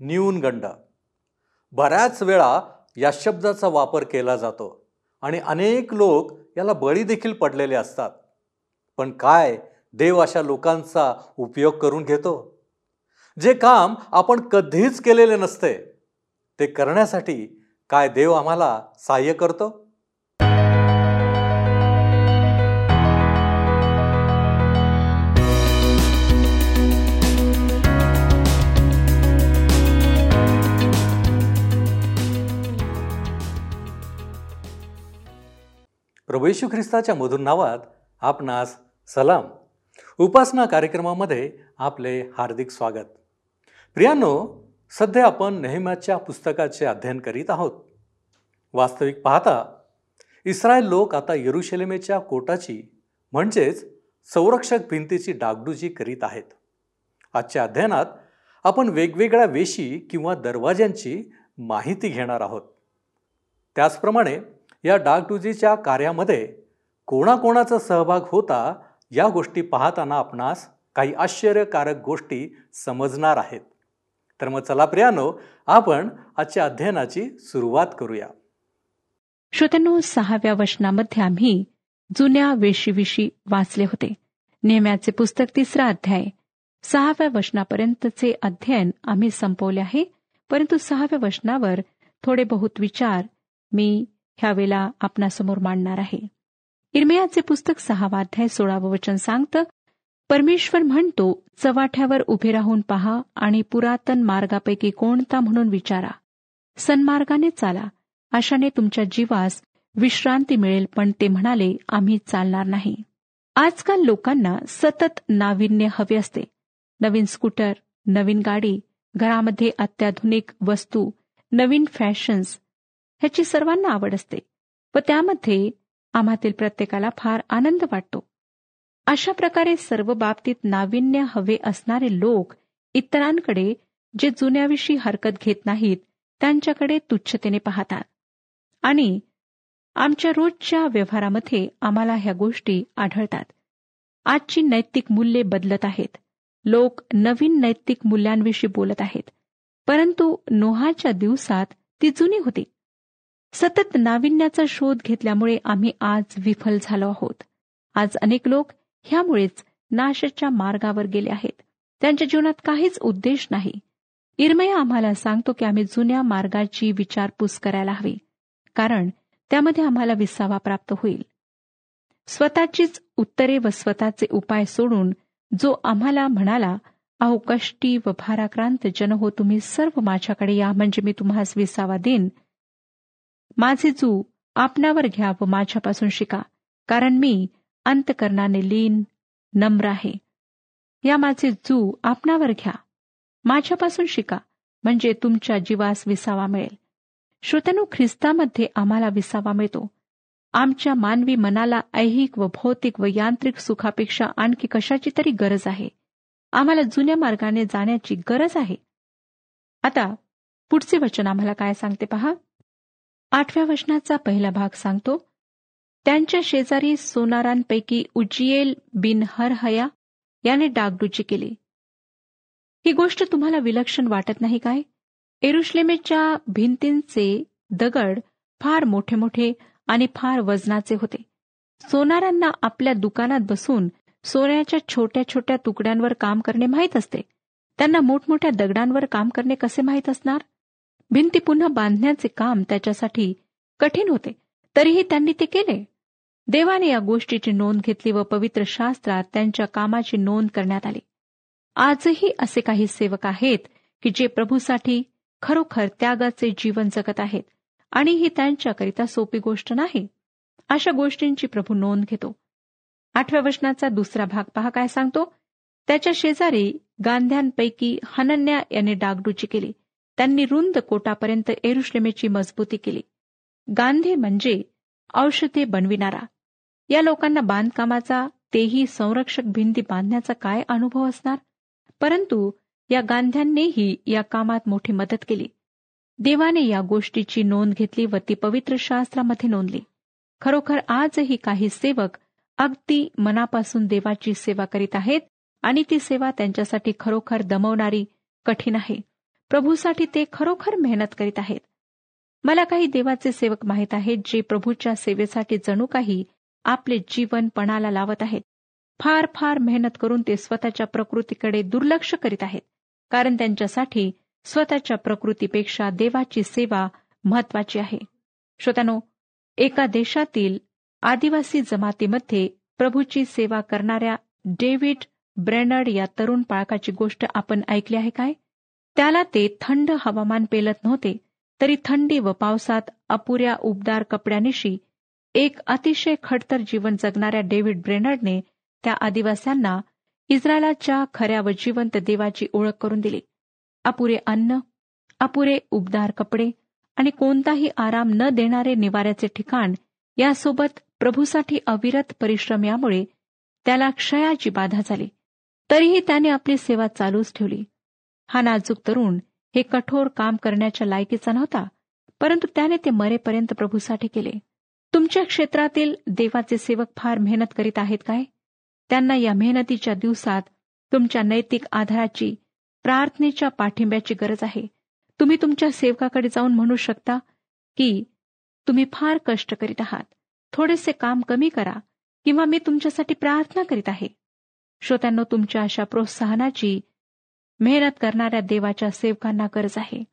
न्यूनगंड. बऱ्याच वेळा या शब्दाचा वापर केला जातो आणि अनेक लोक याला बळी देखील पडलेले असतात. पण काय देव अशा लोकांचा उपयोग करून घेतो? जे काम आपण कधीच केलेले नसते ते करण्यासाठी काय देव आम्हाला सहाय्य करतो? प्रभू येशू ख्रिस्ताच्या मधुर नावात आपणास सलाम. उपासना कार्यक्रमामध्ये आपले हार्दिक स्वागत. प्रियांनो सध्या आपण नेहम्याच्या पुस्तकाचे अध्ययन करीत आहोत. वास्तविक पाहता इस्रायल लोक आता यरुशलेमेच्या कोटाची म्हणजेच संरक्षक भिंतीची डागडुजी करीत आहेत. आजच्या अध्ययनात आपण वेगवेगळ्या वेशी किंवा दरवाज्यांची माहिती घेणार आहोत. त्याचप्रमाणे या डागडुजीच्या कार्यामध्ये कोणाकोणाचा सहभाग होता या गोष्टी पाहताना आपणास काही आश्चर्यकारक गोष्टी समजणार आहेत. तर मग चला प्रियानो आपण आजच्या अध्ययनाची सुरुवात करूया. श्रोत्यानो सहाव्या वचनामध्ये आम्ही जुन्या वेशीविषयी वाचले होते. नेम्याचे पुस्तक तिसरा अध्याय. सहाव्या वचनापर्यंतचे अध्ययन आम्ही संपवले आहे. परंतु सहाव्या वचनावर थोडे बहुत विचार मी ह्यावेळेला आपणासमोर मांडणार आहे. इरमयाचे पुस्तक सहावा अध्याय सोळावं वचन सांगतं परमेश्वर म्हणतो चवाठ्यावर उभे राहून पहा आणि पुरातन मार्गापैकी कोणता म्हणून विचारा. सन्मार्गाने चाला. अशाने तुमच्या जीवास विश्रांती मिळेल पण ते म्हणाले आम्ही चालणार नाही. आजकाल लोकांना सतत नाविन्य हवे असते. नवीन स्कूटर नवीन गाडी घरामध्ये अत्याधुनिक वस्तू नवीन फॅशन्स ह्याची सर्वांना आवड असते व त्यामध्ये आम्हातील प्रत्येकाला फार आनंद वाटतो. अशा प्रकारे सर्व बाबतीत नाविन्य हवे असणारे लोक इतरांकडे जे जुन्याविषयी हरकत घेत नाहीत त्यांच्याकडे तुच्छतेने पाहतात. आणि आमच्या रोजच्या व्यवहारामध्ये आम्हाला ह्या गोष्टी आढळतात. आजची नैतिक मूल्ये बदलत आहेत. लोक नवीन नैतिक मूल्यांविषयी बोलत आहेत. परंतु नोहाच्या दिवसात ती जुनी होती. सतत नाविन्याचा शोध घेतल्यामुळे आम्ही आज विफल झालो आहोत. आज अनेक लोक ह्यामुळेच नाशाच्या मार्गावर गेले आहेत. त्यांच्या जीवनात काहीच उद्देश नाही. इरमया आम्हाला सांगतो की आम्ही जुन्या मार्गाची विचारपूस करायला हवी कारण त्यामध्ये आम्हाला विसावा प्राप्त होईल. स्वतःचीच उत्तरे व स्वतःचे उपाय सोडून जो आम्हाला म्हणाला अहो कष्टी व भाराक्रांत जन हो तुम्ही सर्व माझ्याकडे या म्हणजे मी तुम्हाला विसावा देईन. माझे जू आपणावर घ्या व माझ्यापासून शिका कारण मी अंतकरणाने लीन नम्र आहे. या माझे जू आपणावर घ्या. माझ्यापासून शिका म्हणजे तुमच्या जीवास विसावा मिळेल. श्रोतनु ख्रिस्तामध्ये आम्हाला विसावा मिळतो. आमच्या मानवी मनाला ऐहिक व भौतिक व यांत्रिक सुखापेक्षा आणखी कशाची तरी गरज आहे? आम्हाला जुन्या मार्गाने जाण्याची गरज आहे? आता पुढचे वचन आम्हाला काय सांगते पहा? आठव्या वचनाचा पहिला भाग सांगतो. त्यांच्या शेजारी सोनारांपैकी उजियेल बिन हरहया याने डागडुजी केली. ही गोष्ट तुम्हाला विलक्षण वाटत नाही काय? एरुश्लेमेच्या भिंतींचे दगड फार मोठे मोठे आणि फार वजनाचे होते. सोनारांना आपल्या दुकानात बसून सोन्याच्या छोट्या छोट्या तुकड्यांवर काम करणे माहीत असते. त्यांना मोठमोठ्या दगडांवर काम करणे कसे माहीत असणार? भिंती पुन्हा बांधण्याचे काम त्याच्यासाठी कठीण होते. तरीही त्यांनी ते केले. देवाने या गोष्टीची नोंद घेतली व पवित्र शास्त्रात त्यांच्या कामाची नोंद करण्यात आली. आजही असे काही सेवक आहेत की जे प्रभूसाठी खरोखर त्यागाचे जीवन जगत आहेत आणि ही त्यांच्याकरिता सोपी गोष्ट नाही. अशा गोष्टींची प्रभू नोंद घेतो. आठव्या वचनाचा दुसरा भाग पहा काय सांगतो. त्याच्या शेजारी गांध्यांपैकी हनन्या याने डागडुची केली. त्यांनी रुंद कोटापर्यंत एरुश्लेमेची मजबूती केली. गांधी म्हणजे औषधे बनविणारा. या लोकांना बांधकामाचा तेही संरक्षक भिंती बांधण्याचा काय अनुभव असणार? परंतु या गांध्यांनीही या कामात मोठी मदत केली. देवाने या गोष्टीची नोंद घेतली व ती पवित्र शास्त्रामध्ये नोंदली. खरोखर आजही काही सेवक अगदी मनापासून देवाची सेवा करीत आहेत आणि ती सेवा त्यांच्यासाठी खरोखर दमवणारी कठीण आहे. प्रभूसाठी ते खरोखर मेहनत करीत आहेत. मला काही देवाचे सेवक माहीत आहेत जे प्रभूच्या सेवेसाठी जणू काही आपले जीवन पणाला लावत आहेत. फार फार मेहनत करून ते स्वतःच्या प्रकृतीकडे दुर्लक्ष करीत आहेत कारण त्यांच्यासाठी स्वतःच्या प्रकृतीपेक्षा देवाची सेवा महत्वाची आहे. श्रोत्यानो एका देशातील आदिवासी जमातीमध्ये प्रभूची सेवा करणाऱ्या डेव्हिड ब्रेनर्ड या तरुण पाळकाची गोष्ट आपण ऐकली आहे काय? त्याला ते थंड हवामान पेलत नव्हते तरी थंडी व पावसात अपुऱ्या उबदार कपड्यानिशी एक अतिशय खडतर जीवन जगणाऱ्या डेव्हिड ब्रेनर्डने त्या आदिवास्यांना इस्रायलाच्या खऱ्या व जिवंत देवाची ओळख करून दिली. अपुरे अन्न अपुरे उबदार कपडे आणि कोणताही आराम न देणारे निवाऱ्याचे ठिकाण यासोबत प्रभूसाठी अविरत परिश्रम यामुळे त्याला क्षयाची बाधा झाली. तरीही त्याने आपली सेवा चालूच ठेवली. हा नाजूक तरुण हे कठोर काम करण्याच्या लायकीचा नव्हता परंतु त्याने ते मरेपर्यंत प्रभूसाठी केले. तुमच्या क्षेत्रातील देवाचे सेवक फार मेहनत करीत आहेत काय? त्यांना या मेहनतीच्या दिवसात तुमच्या नैतिक आधाराची प्रार्थनेच्या पाठिंब्याची गरज आहे. तुम्ही तुमच्या सेवकाकडे जाऊन म्हणू शकता की तुम्ही फार कष्ट करीत आहात. थोडेसे काम कमी करा किंवा मी तुमच्यासाठी प्रार्थना करीत आहे. श्रोत्यांनो तुमच्या अशा प्रोत्साहनाची मेहनत करणाऱ्या देवाच्या सेवकांना गरज आहे.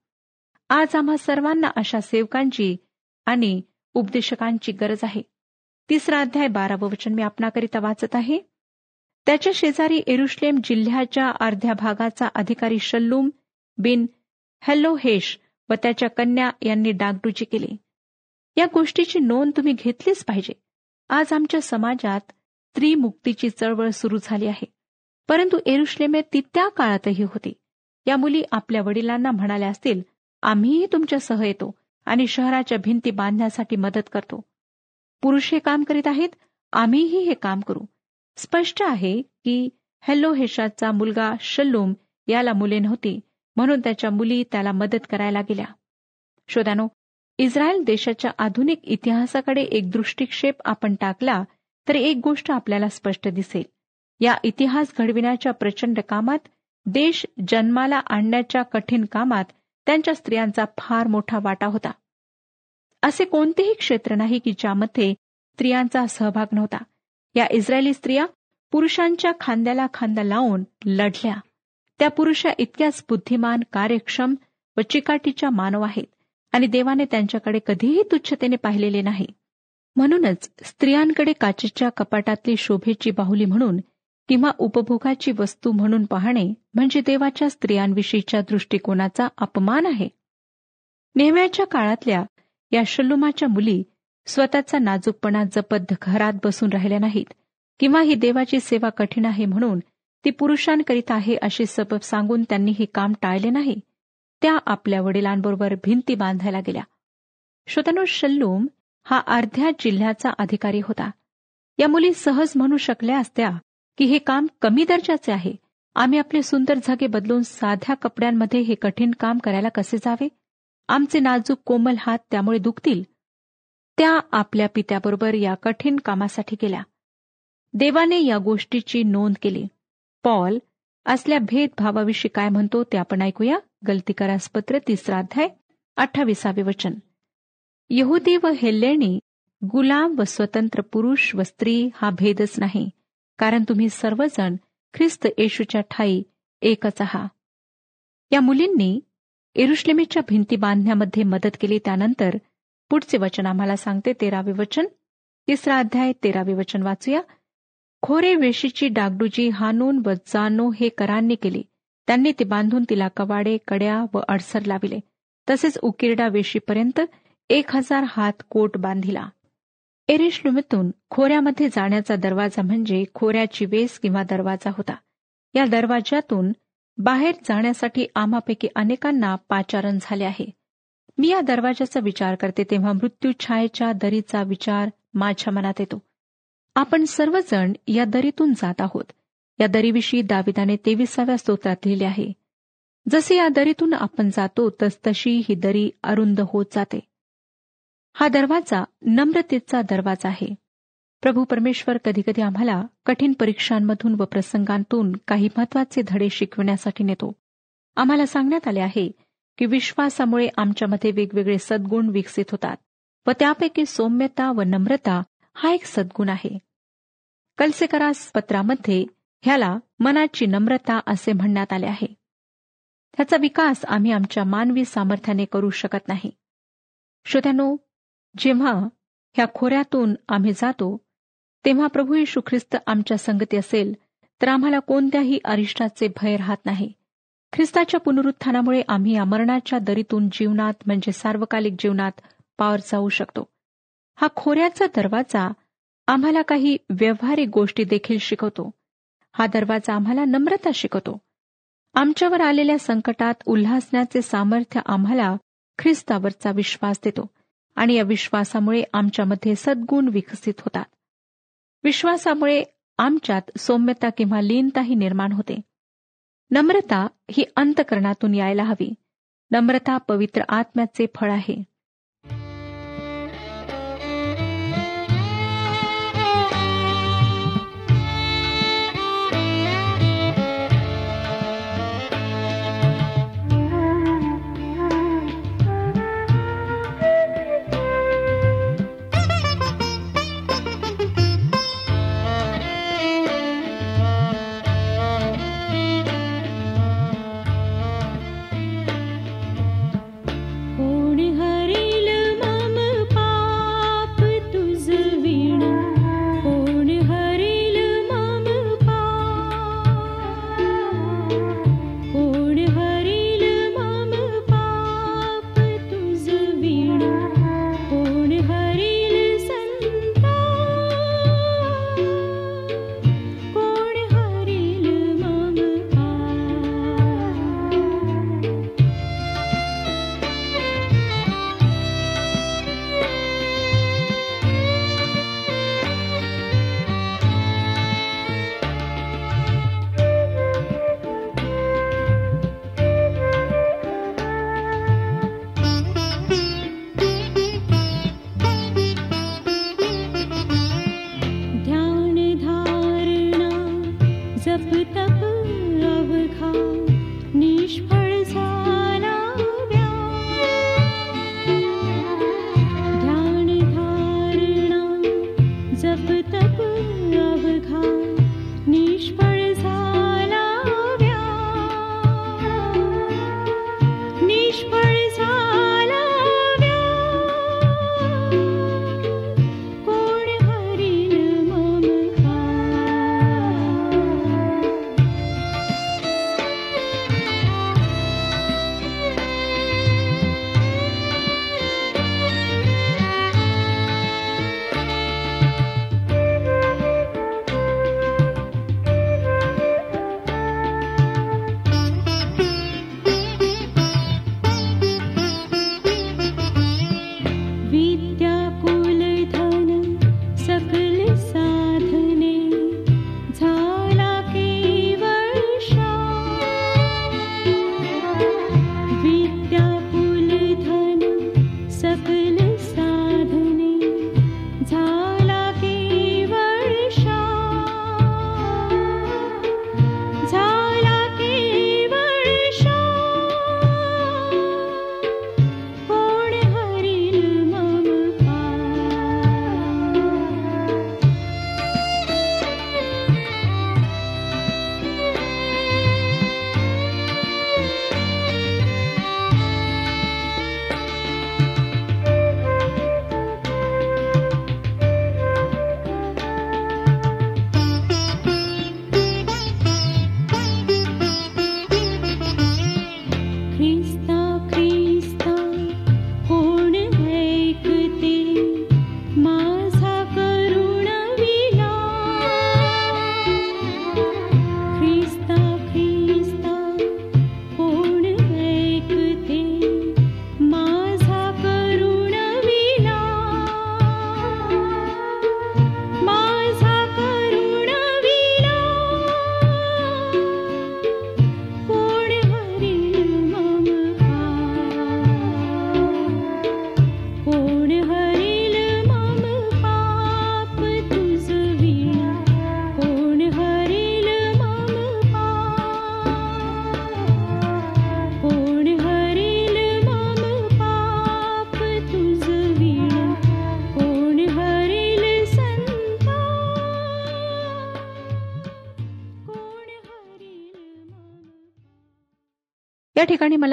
आज आम्हा सर्वांना अशा सेवकांची आणि उपदेशकांची गरज आहे. तिसरा अध्याय बारावं वचन मी आपणाकरिता वाचत आहे. त्याच्या शेजारी एरुश्लेम जिल्ह्याच्या अर्ध्या भागाचा अधिकारी शल्लूम बिन हेश व त्याच्या कन्या यांनी डागडुजी केली. या गोष्टीची नोंद तुम्ही घेतलीच पाहिजे. आज आमच्या समाजात स्त्री मुक्तीची चळवळ सुरू झाली आहे. परंतु एरुश्लेमे ती त्या काळातही होती. या मुली आपल्या वडिलांना म्हणाल्या असतील आम्हीही तुमच्यासह येतो आणि शहराच्या भिंती बांधण्यासाठी मदत करतो. पुरुष हे काम करीत आहेत आम्हीही हे काम करू. स्पष्ट आहे की हॅलो हेशाचा मुलगा शल्लूम याला मुले नव्हती म्हणून त्याच्या मुली त्याला मदत करायला गेल्या. शोधानो इस्रायल देशाच्या आधुनिक इतिहासाकडे एक दृष्टिक्षेप आपण टाकला तर एक गोष्ट आपल्याला स्पष्ट दिसेल. या इतिहास घडविण्याच्या प्रचंड कामात देश जन्माला आणण्याच्या कठीण कामात त्यांच्या स्त्रियांचा फार मोठा वाटा होता. असे कोणतेही क्षेत्र नाही की ज्यामध्ये स्त्रियांचा सहभाग नव्हता. या इस्रायली स्त्रिया पुरुषांच्या खांद्याला खांदा लावून लढल्या. त्या पुरुषा इतक्याच बुद्धिमान कार्यक्षम व चिकाटीच्या मानव आहेत आणि देवाने त्यांच्याकडे कधीही तुच्छतेने पाहिलेले नाही. म्हणूनच स्त्रियांकडे काचेच्या कपाटातली शोभेची बाहुली म्हणून किंवा उपभोगाची वस्तू म्हणून पाहणे म्हणजे देवाच्या स्त्रियांविषयीच्या दृष्टिकोनाचा अपमान आहे. नेहम्याच्या काळातल्या या शल्लुमाच्या मुली स्वतःचा नाजूकपणा जपत घरात बसून राहिल्या नाहीत किंवा ही देवाची सेवा कठीण आहे म्हणून ती पुरुषांकरिता आहे अशी सबब सांगून त्यांनी हे काम टाळले नाही. त्या आपल्या वडिलांबरोबर भिंती बांधायला गेल्या. श्रोतनु शल्लूम हा अर्ध्या जिल्ह्याचा अधिकारी होता. या मुली सहज म्हणू शकल्या असत्या की हे काम कमी दर्जाचे आहे. आम्ही आपले सुंदर झगे बदलून साध्या कपड्यांमध्ये हे कठीण काम करायला कसे जावे? आमचे नाजूक कोमल हात त्यामुळे दुखतील. त्या आपल्या पित्याबरोबर या कठीण कामासाठी गेल्या. देवाने या गोष्टीची नोंद केली. पॉल असल्या भेदभावाविषयी काय म्हणतो ते आपण ऐकूया. गलतीकारास पत्र तिसरा अध्याय अठ्ठावीसावे वचन. यहुदी व हेल्लेणी गुलाम व स्वतंत्र पुरुष व स्त्री हा भेदच नाही. कारण तुम्ही सर्वजण ख्रिस्त येशूच्या ठाई एकच आहात या मुलींनी एरुश्लेमेच्या भिंती बांधण्यामध्ये मदत केली त्यानंतर पुढचे वचन आम्हाला सांगते. तेरावे वचन तिसरा अध्याय तेरावे वचन वाचूया. खोरे वेशीची डागडुजी हानून व जानो हे करांनी केली. त्यांनी ती बांधून तिला कवाडे कड्या व अडसर लाविले. तसेच उकिरडा वेशीपर्यंत एक हजार हात कोट बांधिला. एरिश्लुमीतून खोऱ्यामध्ये जाण्याचा दरवाजा म्हणजे खोऱ्याची वेस किंवा दरवाजा होता. या दरवाज्यातून बाहेर जाण्यासाठी आम्हापैकी अनेकांना पाचारण झाले आहे. मी या दरवाजाचा विचार करते तेव्हा मृत्यू छायेच्या दरीचा विचार माझ्या मनात येतो. आपण सर्वजण या दरीतून जात आहोत. या दरीविषयी दाविदाने तेविसाव्या स्तोत्रात लिहिले आहे. जसे या दरीतून आपण जातो तस तशी ही दरी अरुंद होत जाते. हा दरवाजा नम्रतेचा दरवाजा आहे. प्रभू परमेश्वर कधीकधी आम्हाला कठीण परीक्षांमधून व प्रसंगांतून काही महत्त्वाचे धडे शिकविण्यासाठी नेतो. आम्हाला सांगण्यात आले आहे की विश्वासामुळे आमच्यामध्ये वेगवेगळे सद्गुण विकसित होतात व त्यापैकी सौम्यता व नम्रता हा एक सद्गुण आहे. कलसेकरास पत्रामध्ये ह्याला मनाची नम्रता असे म्हणण्यात आले आहे. त्याचा विकास आम्ही आमच्या मानवी सामर्थ्याने करू शकत नाही. श्रोत्यानो जेव्हा ह्या खोऱ्यातून आम्ही जातो तेव्हा प्रभू येशू ख्रिस्त आमच्या संगती असेल तर आम्हाला कोणत्याही अरिष्टाचे भय राहत नाही. ख्रिस्ताच्या पुनरुत्थानामुळे आम्ही अमरणाच्या मरणाच्या दरीतून जीवनात म्हणजे सार्वकालिक जीवनात पावर जाऊ शकतो. हा खोऱ्याचा दरवाजा आम्हाला काही व्यवहारिक गोष्टी देखील शिकवतो. हा दरवाजा आम्हाला नम्रता शिकवतो. आमच्यावर आलेल्या संकटात उल्हासण्याचे सामर्थ्य आम्हाला ख्रिस्तावरचा विश्वास देतो. आणि या विश्वासामुळे आमच्यामध्ये सद्गुण विकसित होतात. विश्वासामुळे आमच्यात सौम्यता किंवा लीनताही निर्माण होते. नम्रता ही अंतकरणातून यायला हवी. नम्रता पवित्र आत्म्याचे फळ आहे.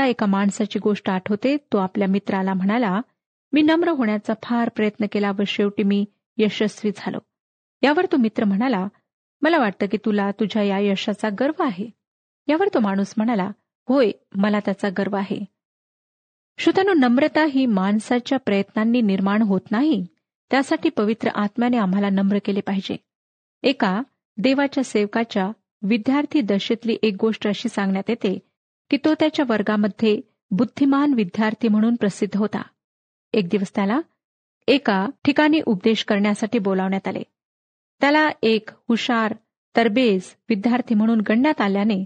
मला एका माणसाची गोष्ट आठवते तो आपल्या मित्राला म्हणाला मी नम्र होण्याचा फार प्रयत्न केला व शेवटी मी यशस्वी झालो. यावर तो मित्र म्हणाला मला वाटतं की तुला तुझ्या या यशाचा गर्व आहे. यावर तो माणूस म्हणाला होय मला त्याचा गर्व आहे. श्रोत्यानो नम्रता ही माणसाच्या प्रयत्नांनी निर्माण होत नाही त्यासाठी पवित्र आत्म्याने आम्हाला नम्र केले पाहिजे. एका देवाच्या सेवकाच्या विद्यार्थी दशेतली एक गोष्ट अशी सांगण्यात येते की तो त्याच्या वर्गामध्ये बुद्धिमान विद्यार्थी म्हणून प्रसिद्ध होता. एक दिवस त्याला एका ठिकाणी उपदेश करण्यासाठी बोलावण्यात आले. त्याला एक हुशार तरबेज विद्यार्थी म्हणून गणण्यात आल्याने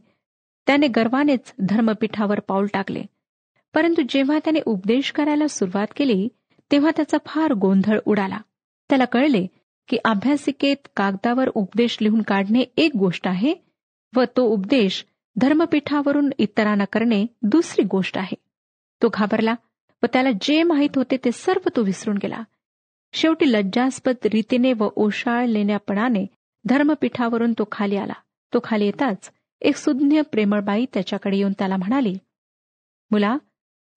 त्याने गर्वानेच धर्मपीठावर पाऊल टाकले. परंतु जेव्हा त्याने उपदेश करायला सुरुवात केली तेव्हा त्याचा फार गोंधळ उडाला. त्याला कळले की अभ्यासिकेत कागदावर उपदेश लिहून काढणे एक गोष्ट आहे व तो उपदेश धर्मपीठावरून इतरांना करणे दुसरी गोष्ट आहे. तो घाबरला व त्याला जे माहीत होते ते सर्व तो विसरून गेला. शेवटी लज्जास्पद रीतीने व ओशाळलेण्यापणाने धर्मपीठावरून तो खाली आला. तो खाली येताच एक सुज्ञ प्रेमळबाई त्याच्याकडे येऊन त्याला म्हणाली मुला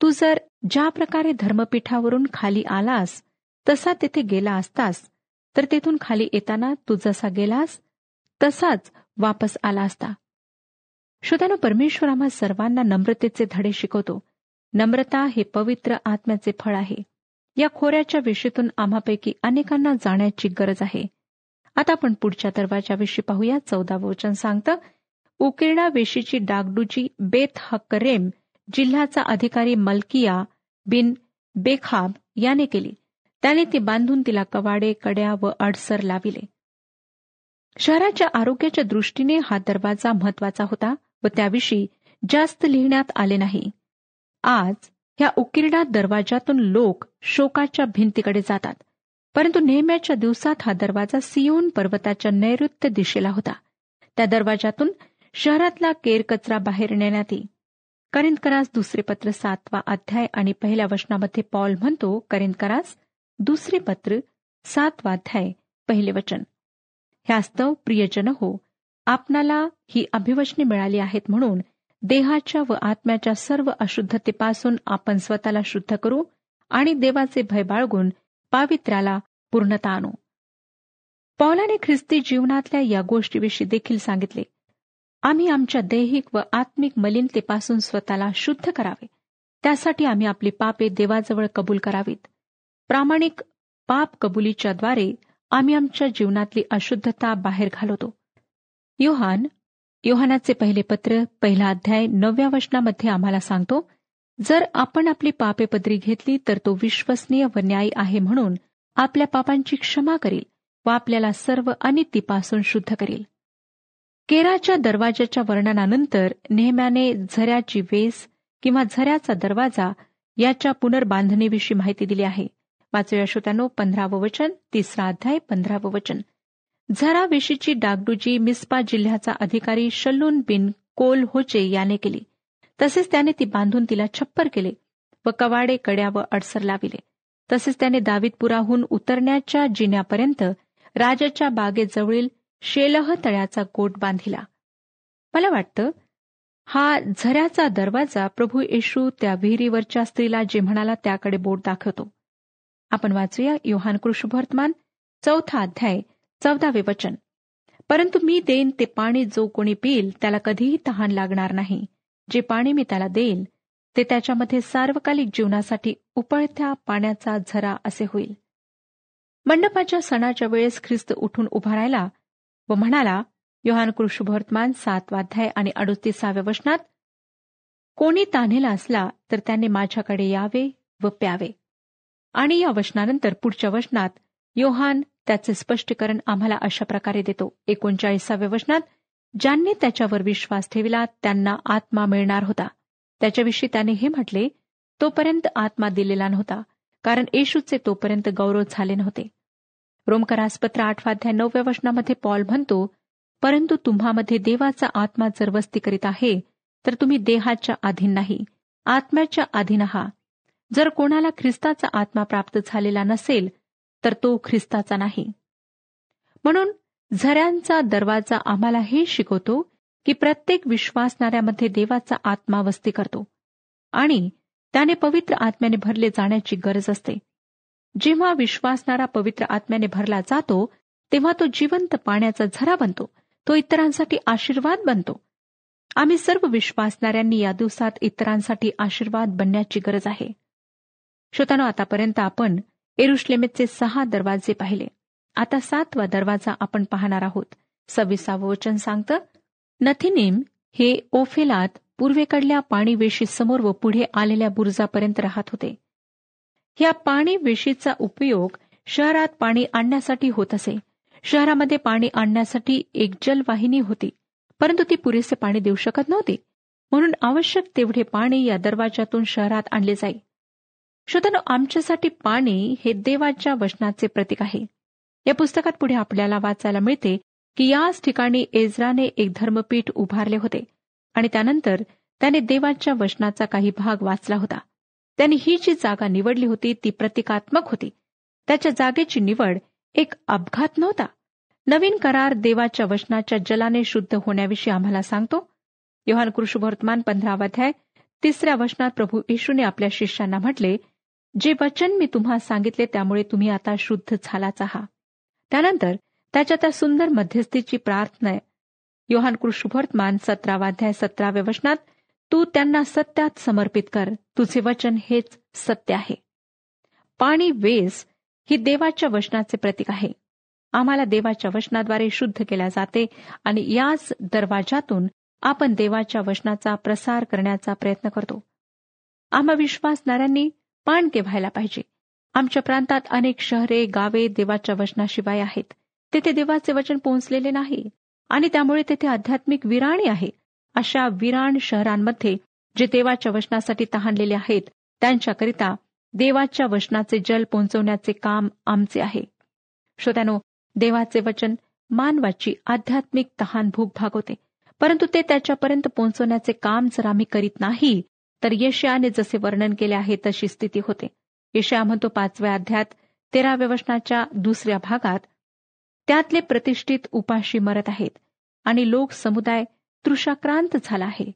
तू जर ज्या प्रकारे धर्मपीठावरून खाली आलास तसा तेथे गेला असतास तर तेथून खाली येताना तू जसा गेलास तसाच वापस आला असता. श्रोत्यानो परमेश्वर आम्हा सर्वांना नम्रतेचे धडे शिकवतो. नम्रता हे पवित्र आत्म्याचे फळ आहे. या खोऱ्याच्या विषयीतून आम्हापैकी अनेकांना जाण्याची गरज आहे. आता आपण पुढच्या दरवाजाविषयी पाहूया. चौदा वचन सांगतं उकिरणा वेशीची डागडूची बेत हक्करेम जिल्ह्याचा अधिकारी मलकिया बिन बेखाब याने केली. त्याने ती बांधून तिला कवाडे कड्या व अडसर लाविले. शहराच्या आरोग्याच्या दृष्टीने हा दरवाजा महत्त्वाचा होता. व त्याविषयी जास्त लिहिण्यात आले नाही. आज ह्या उकिरडा दरवाजातून लोक शोकाच्या भिंतीकडे जातात परंतु नेहम्याच्या दिवसात हा दरवाजा सियोन पर्वताच्या नैऋत्य दिशेला होता. त्या दरवाजातून शहरातला केरकचरा बाहेर नेण्यात येई. करिंदकरास दुसरे पत्र सातवा अध्याय आणि पहिल्या वचनामध्ये पॉल म्हणतो करिंदकरास दुसरे पत्र सातवा अध्याय पहिले वचन. ह्यास्तव प्रियजन हो आपणाला ही अभिवचने मिळाली आहेत म्हणून देहाच्या व आत्म्याच्या सर्व अशुद्धतेपासून आपण स्वतःला शुद्ध करू आणि देवाचे भय बाळगून पावित्र्याला पूर्णता आणू. पौलाने ख्रिस्ती जीवनातल्या या गोष्टीविषयी देखील सांगितले. आम्ही आमच्या दैहिक व आत्मिक मलिनतेपासून स्वतःला शुद्ध करावे. त्यासाठी आम्ही आपली पापे देवाजवळ कबूल करावीत. प्रामाणिक पाप कबुलीच्याद्वारे आम्ही आमच्या जीवनातली अशुद्धता बाहेर घालवतो. योहान योहानाचे पहिले पत्र पहिला अध्याय नवव्या वचनामध्ये आम्हाला सांगतो जर आपण आपली पापे पदरी घेतली तर तो विश्वसनीय व न्यायी आहे म्हणून आपल्या पापांची क्षमा करील व आपल्याला सर्व अनितीपासून शुद्ध करील. केराच्या दरवाजाच्या वर्णनानंतर नेहम्याने झऱ्याची वेस किंवा झऱ्याचा दरवाजा याच्या पुनर्बांधणीविषयी माहिती दिली आहे. वाचूया श्रोत्यानो पंधरावं वचन तिसरा अध्याय पंधरावं वचन. झरा डागडुजी मिस्पा जिल्ह्याचा अधिकारी शल्लून बिन कोल होचे याने केली. तसेच त्याने ती बांधून तिला छप्पर केले व कवाडे कड्या व अडसर लाविले. तसेच त्याने दावीदपुराहून उतरण्याच्या जिन्यापर्यंत राजाच्या बागेजवळील शेलह तळ्याचा कोट बांधिला. मला वाटतं हा झऱ्याचा दरवाजा प्रभू येशू त्या विहिरीवरच्या स्त्रीला जे म्हणाला त्याकडे बोट दाखवतो. आपण वाचूया योहान कृष्णवर्तमान चौथा अध्याय चौदावे वचन. परंतु मी देईन ते पाणी जो कोणी पिईल त्याला कधीही तहान लागणार नाही. जे पाणी मी त्याला देईल ते त्याच्यामध्ये सार्वकालिक जीवनासाठी उपळत्या पाण्याचा झरा असे होईल. मंडपाच्या सणाच्या वेळेस ख्रिस्त उठून उभा राहिला व म्हणाला योहान कृष्णवर्तमान सातवाध्याय आणि अडुतीसाव्या वचनात कोणी तान्हेला असला तर त्याने माझ्याकडे यावे व प्यावे. आणि या वचनानंतर पुढच्या वचनात योहान त्याचे स्पष्टीकरण आम्हाला अशा प्रकारे देतो. एकोणचाळीसाव्या वचनात ज्यांनी त्याच्यावर विश्वास ठेविला त्यांना आत्मा मिळणार होता. त्याच्याविषयी त्याने हे म्हटले तोपर्यंत आत्मा दिलेला नव्हता कारण येशूचे तोपर्यंत गौरव झाले नव्हते. रोमकरासपत्र आठवाध्या नवव्या वचनामध्ये पॉल म्हणतो परंतु तुम्हामध्ये देवाचा आत्मा जर वस्ती करीत आहे तर तुम्ही देहाच्या अधीन नाही आत्म्याच्या अधीन आहात. जर कोणाला ख्रिस्ताचा आत्मा प्राप्त झालेला नसेल तर तो ख्रिस्ताचा नाही. म्हणून झऱ्यांचा दरवाजा आम्हाला हे शिकवतो की प्रत्येक विश्वासणाऱ्यामध्ये देवाचा आत्मा वस्ती करतो आणि त्याने पवित्र आत्म्याने भरले जाण्याची गरज असते. जेव्हा विश्वासणारा पवित्र आत्म्याने भरला जातो तेव्हा तो जिवंत पाण्याचा झरा बनतो तो इतरांसाठी आशीर्वाद बनतो. आम्ही सर्व विश्वासणाऱ्यांनी या दिवसात इतरांसाठी आशीर्वाद बनण्याची गरज आहे. श्रोतानो आतापर्यंत आपण एरुश्लेमेचे सहा दरवाजे पाहिले. आता सातवा दरवाजा आपण पाहणार आहोत. सव्वीसावं वचन सांगतं नथिनेम हे ओफेलात पूर्वेकडल्या पाणी समोर व पुढे आलेल्या बुरुजापर्यंत राहत होते. ह्या पाणी वेशीचा उपयोग शहरात पाणी आणण्यासाठी होत असे. शहरामध्ये पाणी आणण्यासाठी एक जलवाहिनी होती परंतु ती पुरेसे पाणी देऊ शकत नव्हती. म्हणून आवश्यक तेवढे पाणी या दरवाजातून शहरात आणले जाई. श्रोतनो आमच्यासाठी पाणी हे देवाच्या वचनाचे प्रतीक आहे. या पुस्तकात पुढे आपल्याला वाचायला मिळते की याच ठिकाणी एजराने एक धर्मपीठ उभारले होते आणि त्यानंतर त्याने देवाच्या वचनाचा काही भाग वाचला होता. त्याने ही जी जागा निवडली होती ती प्रतिकात्मक होती. त्याच्या जागेची निवड एक अपघात नव्हता. नवीन करार देवाच्या वचनाच्या जलाने शुद्ध होण्याविषयी आम्हाला सांगतो. योहान कृष्णवर्तमान पंधरावाध्याय तिसऱ्या वचनात प्रभू येशूने आपल्या शिष्यांना म्हटले जे वचन मी तुम्हा सांगितले त्यामुळे तुम्ही आता शुद्ध झालाच आहात. त्यानंतर त्याच्या त्या सुंदर मध्यस्थीची प्रार्थना योहान कृष्णवर्तमान सतरावाध्याय सतराव्या वचनात तू त्यांना सत्यात समर्पित कर. तुझे वचन हेच सत्य आहे. पाणी वेस ही देवाच्या वचनाचे प्रतीक आहे. आम्हाला देवाच्या वचनाद्वारे शुद्ध केल्या जाते आणि याच दरवाजातून आपण देवाच्या वचनाचा प्रसार करण्याचा प्रयत्न करतो. आम्हा विश्वासणाऱ्यांनी पाणके व्हायला पाहिजे? आमच्या प्रांतात अनेक शहरे गावे देवाच्या वचनाशिवाय आहेत. तेथे देवाचे वचन पोहोचलेले नाही आणि त्यामुळे तेथे आध्यात्मिक विराणी आहे. अशा विराण शहरांमध्ये जे देवाच्या वचनासाठी तहानलेले आहेत त्यांच्याकरिता देवाच्या वचनाचे जल पोहोचवण्याचे काम आमचे आहे. श्रोत्यानो देवाचे वचन मानवाची आध्यात्मिक तहान भूक भागवते परंतु ते त्याच्यापर्यंत पोहोचवण्याचे काम जर आम्ही करीत नाही तर यशयाने जसे वर्णन केले आहे तशी स्थिती होते. यशया म्हणतो पाचव्या अध्यात तेराव्या वचनाच्या दुसऱ्या भागात त्यातले प्रतिष्ठित उपाशी मरत आहेत आणि लोक समुदाय तृषाक्रांत झाला आहे.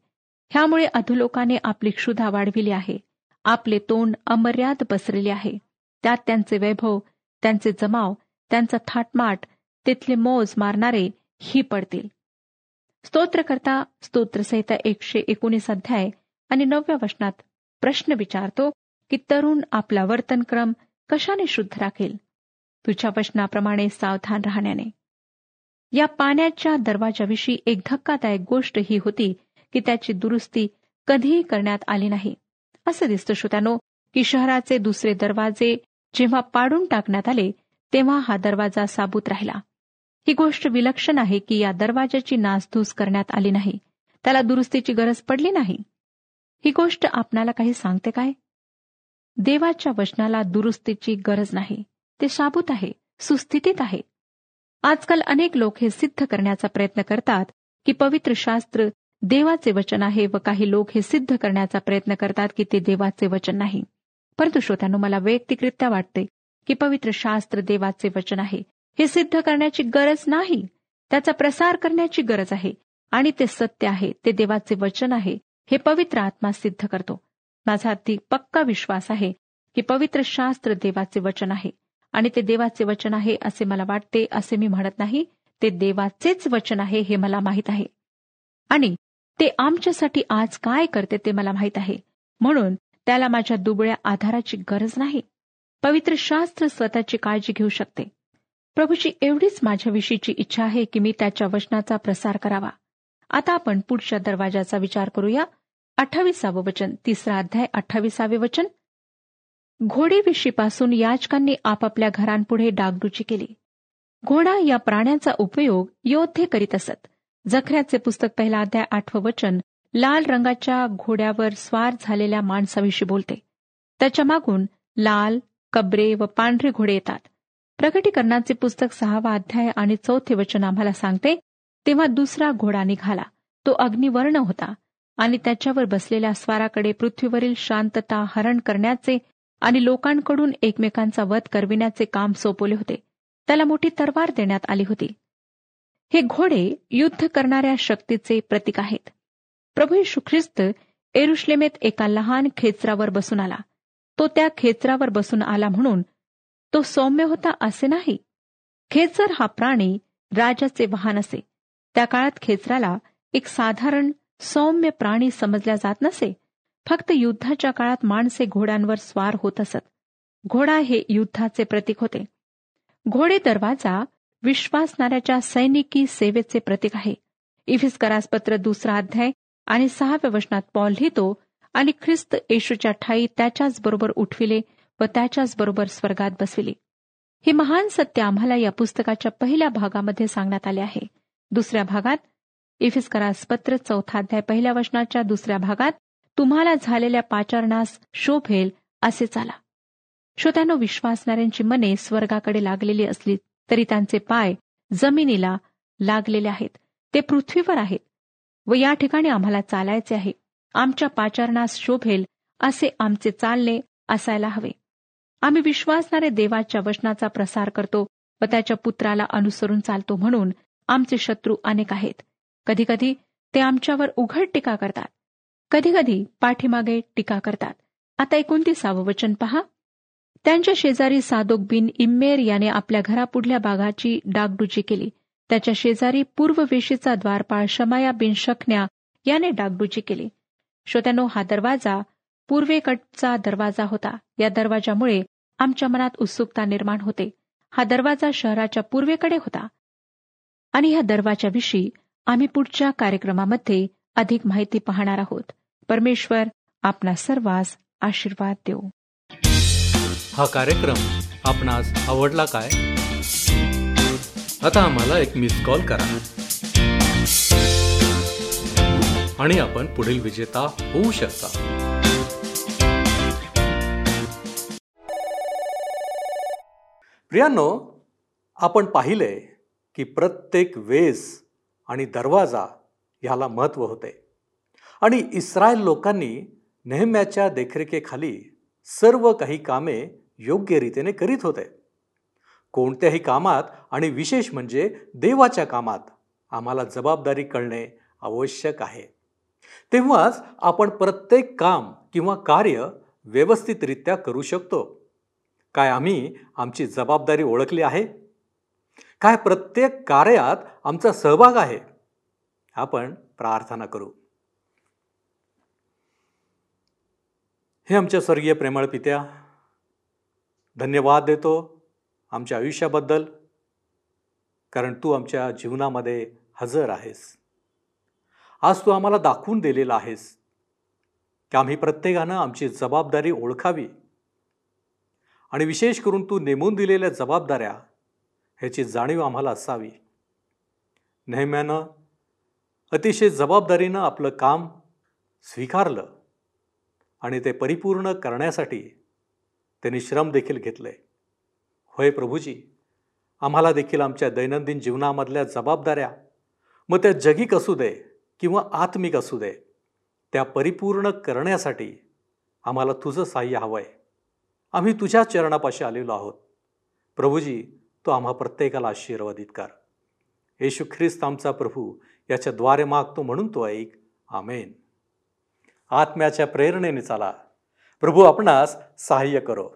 ह्यामुळे अधोलोकाने आपली क्षुधा वाढविली आहे. आपले तोंड अमर्याद पसरले आहे. त्यात त्यांचे वैभव त्यांचे जमाव त्यांचा थाटमाट तिथले मोज मारणारे ही पडतील. स्तोत्रकर्ता स्तोत्रसहिता एकशे एकोणीस अध्याय आणि नवव्या वचनात प्रश्न विचारतो की तरुण आपला वर्तनक्रम कशाने शुद्ध राखेल? तुझ्या वचनाप्रमाणे सावधान राहण्याने. या पाण्याच्या दरवाजाविषयी एक धक्कादायक गोष्ट ही होती की त्याची दुरुस्ती कधीही करण्यात आली नाही. असं दिसतं श्रोत्यानो की शहराचे दुसरे दरवाजे जेव्हा पाडून टाकण्यात आले तेव्हा हा दरवाजा साबूत राहिला. ही गोष्ट विलक्षण आहे की या दरवाजाची नासधूस करण्यात आली नाही. त्याला दुरुस्तीची गरज पडली नाही. ही गोष्ट आपणाला काही सांगते काय? देवाच्या वचनाला दुरुस्तीची गरज नाही. ते साबूत आहे सुस्थितीत आहे. आजकाल अनेक लोक हे सिद्ध करण्याचा प्रयत्न करतात की पवित्र शास्त्र देवाचे वचन आहे व काही लोक हे सिद्ध करण्याचा प्रयत्न करतात की ते देवाचे वचन नाही. परंतु श्रोत्यानो मला वैयक्तिकरित्या वाटते की पवित्र शास्त्र देवाचे वचन आहे. हे सिद्ध करण्याची गरज नाही. त्याचा प्रसार करण्याची गरज आहे. आणि ते सत्य आहे ते देवाचे वचन आहे. हे पवित्र आत्मा सिद्ध करतो. माझा अगदी पक्का विश्वास आहे की पवित्र शास्त्र देवाचे वचन आहे. आणि ते देवाचे वचन आहे असे मला वाटते असे मी म्हणत नाही. ते देवाचेच वचन आहे हे मला माहीत आहे. आणि ते आमच्यासाठी आज काय करते ते मला माहीत आहे. म्हणून त्याला माझ्या दुबळ्या आधाराची गरज नाही. पवित्र शास्त्र स्वतःची काळजी घेऊ शकते. प्रभूची एवढीच माझ्याविषयीची इच्छा आहे की मी त्याच्या वचनाचा प्रसार करावा. आता आपण पुढच्या दरवाजाचा विचार करूया. अठ्ठावीसावं वचन तिसरा अध्याय अठ्ठावीसावे वचन. घोडेविषयीपासून याचकांनी आपापल्या घरांपुढे डागडुची केली. घोडा या प्राण्याचा उपयोग योद्धे करीत असत. जखऱ्याचे पुस्तक पहिला अध्याय आठवं वचन लाल रंगाच्या घोड्यावर स्वार झालेल्या माणसाविषयी बोलते. त्याच्या मागून लाल कबरे व पांढरे घोडे येतात. प्रकटीकरणाचे पुस्तक सहावा अध्याय आणि चौथे वचन आम्हाला सांगते तेव्हा दुसरा घोडा निघाला. तो अग्निवर्ण होता आणि त्याच्यावर बसलेल्या स्वाराकडे पृथ्वीवरील शांतता हरण करण्याचे आणि लोकांकडून एकमेकांचा वध करविण्याचे काम सोपवले होते. त्याला मोठी तरवार देण्यात आली होती. हे घोडे युद्ध करणाऱ्या शक्तीचे प्रतीक आहेत. प्रभू यशू ख्रिस्त एरुश्लेमेत एका लहान खेचरावर बसून आला. तो त्या खेचरावर बसून आला म्हणून तो सौम्य होता असे नाही. खेचर हा प्राणी राजाचे वाहन असे. त्या काळात खेचराला एक साधारण सौम्य प्राणी समजल्या जात नसे. फक्त युद्धाच्या काळात माणसे घोड्यांवर स्वार होत असत. घोडा हे युद्धाचे प्रतीक होते. घोडे दरवाजा विश्वासणाऱ्याच्या सैनिकी सेवेचे प्रतीक आहे. इफिस्करासपत्र दुसरा अध्याय आणि सहाव्या वचनात पॉल लिहितो आणि ख्रिस्त येशूच्या ठाई त्याच्याच बरोबर उठविले व त्याच्याच बरोबर स्वर्गात बसविले. हे महान सत्य आम्हाला या पुस्तकाच्या पहिल्या भागामध्ये सांगण्यात आले आहे. दुसऱ्या भागात. इफिस्करास पत्र चौथा अध्याय पहिल्या वचनाच्या दुसऱ्या भागात तुम्हाला झालेल्या पाचारणास शोभेल असे चाला. श्रोत्यानो विश्वासणाऱ्यांची मने स्वर्गाकडे लागलेली असली तरी त्यांचे पाय जमिनीला लागलेले आहेत. ते पृथ्वीवर आहेत व या ठिकाणी आम्हाला चालायचे आहे. आमच्या पाचारणास शोभेल असे आमचे चालणे असायला हवे. आम्ही विश्वासणारे देवाच्या वचनाचा प्रसार करतो व त्याच्या पुत्राला अनुसरून चालतो म्हणून आमचे शत्रू अनेक आहेत. कधीकधी ते आमच्यावर उघड टीका करतात. कधीकधी पाठीमागे टीका करतात. आता एकोणतीसावं वचन पहा. त्यांच्या शेजारी सादोक बिन इम्मेर याने आपल्या घरापुढल्या बागाची डागडुजी केली. त्याच्या शेजारी पूर्व वेशीचा द्वारपाळ शमाया बिन शकण्या याने डागडुजी केली. श्रोत्यानो हा दरवाजा पूर्वेकडचा दरवाजा होता. या दरवाजामुळे आमच्या मनात उत्सुकता निर्माण होते. हा दरवाजा शहराच्या पूर्वेकडे होता. आणि ह्या दरवाजाविषयी आम्ही पुढच्या कार्यक्रमामध्ये अधिक माहिती पाहणार आहोत. परमेश्वर आपणा सर्वांस आशीर्वाद देऊ हा कार्यक्रम आपणास आवडला काय? आता आम्हाला एक मिस कॉल करा. आणि आपण पुढील विजेता होऊ शकता. प्रियांनो आपण पाहिले की प्रत्येक वेस आणि दरवाजा ह्याला महत्त्व होते. आणि इस्रायल लोकांनी नेहम्याच्या देखरेखीखाली सर्व काही कामे योग्य रीतीने करीत होते. कोणत्याही कामात आणि विशेष म्हणजे देवाच्या कामात आम्हाला जबाबदारी कळणे आवश्यक आहे. तेव्हाच आपण प्रत्येक काम किंवा कार्य व्यवस्थितरित्या करू शकतो. काय आम्ही आमची जबाबदारी ओळखली आहे? काय प्रत्येक कार्यात आमचा सहभाग आहे? आपण प्रार्थना करू. हे आमच्या स्वर्गीय प्रेमळ पित्या धन्यवाद देतो आमच्या आयुष्याबद्दल कारण तू आमच्या जीवनामध्ये हजर आहेस. आज तू आम्हाला दाखवून दिलेला आहेस की आम्ही प्रत्येकानं आमची जबाबदारी ओळखावी आणि विशेष करून तू नेमून दिलेल्या जबाबदाऱ्या ह्याची जाणीव आम्हाला असावी. नेहम्यानं अतिशय जबाबदारीनं आपलं काम स्वीकारलं आणि ते परिपूर्ण करण्यासाठी त्यांनी श्रम देखील घेतले. होय प्रभूजी आम्हाला देखील आमच्या दैनंदिन जीवनामधल्या जबाबदाऱ्या मग त्या जगिक असू दे किंवा आत्मिक असू दे त्या परिपूर्ण करण्यासाठी आम्हाला तुझं साह्य हवं आहे आम्ही तुझ्या चरणापाशी आलेलो आहोत. प्रभूजी तो आम्हा प्रत्येकाला आशीर्वादित कर. येशू ख्रिस्त आमचा प्रभू याच्याद्वारे मागतो म्हणून तो ऐक. आमेन. आत्म्याच्या प्रेरणेने चाला. प्रभू आपणास सहाय्य करो.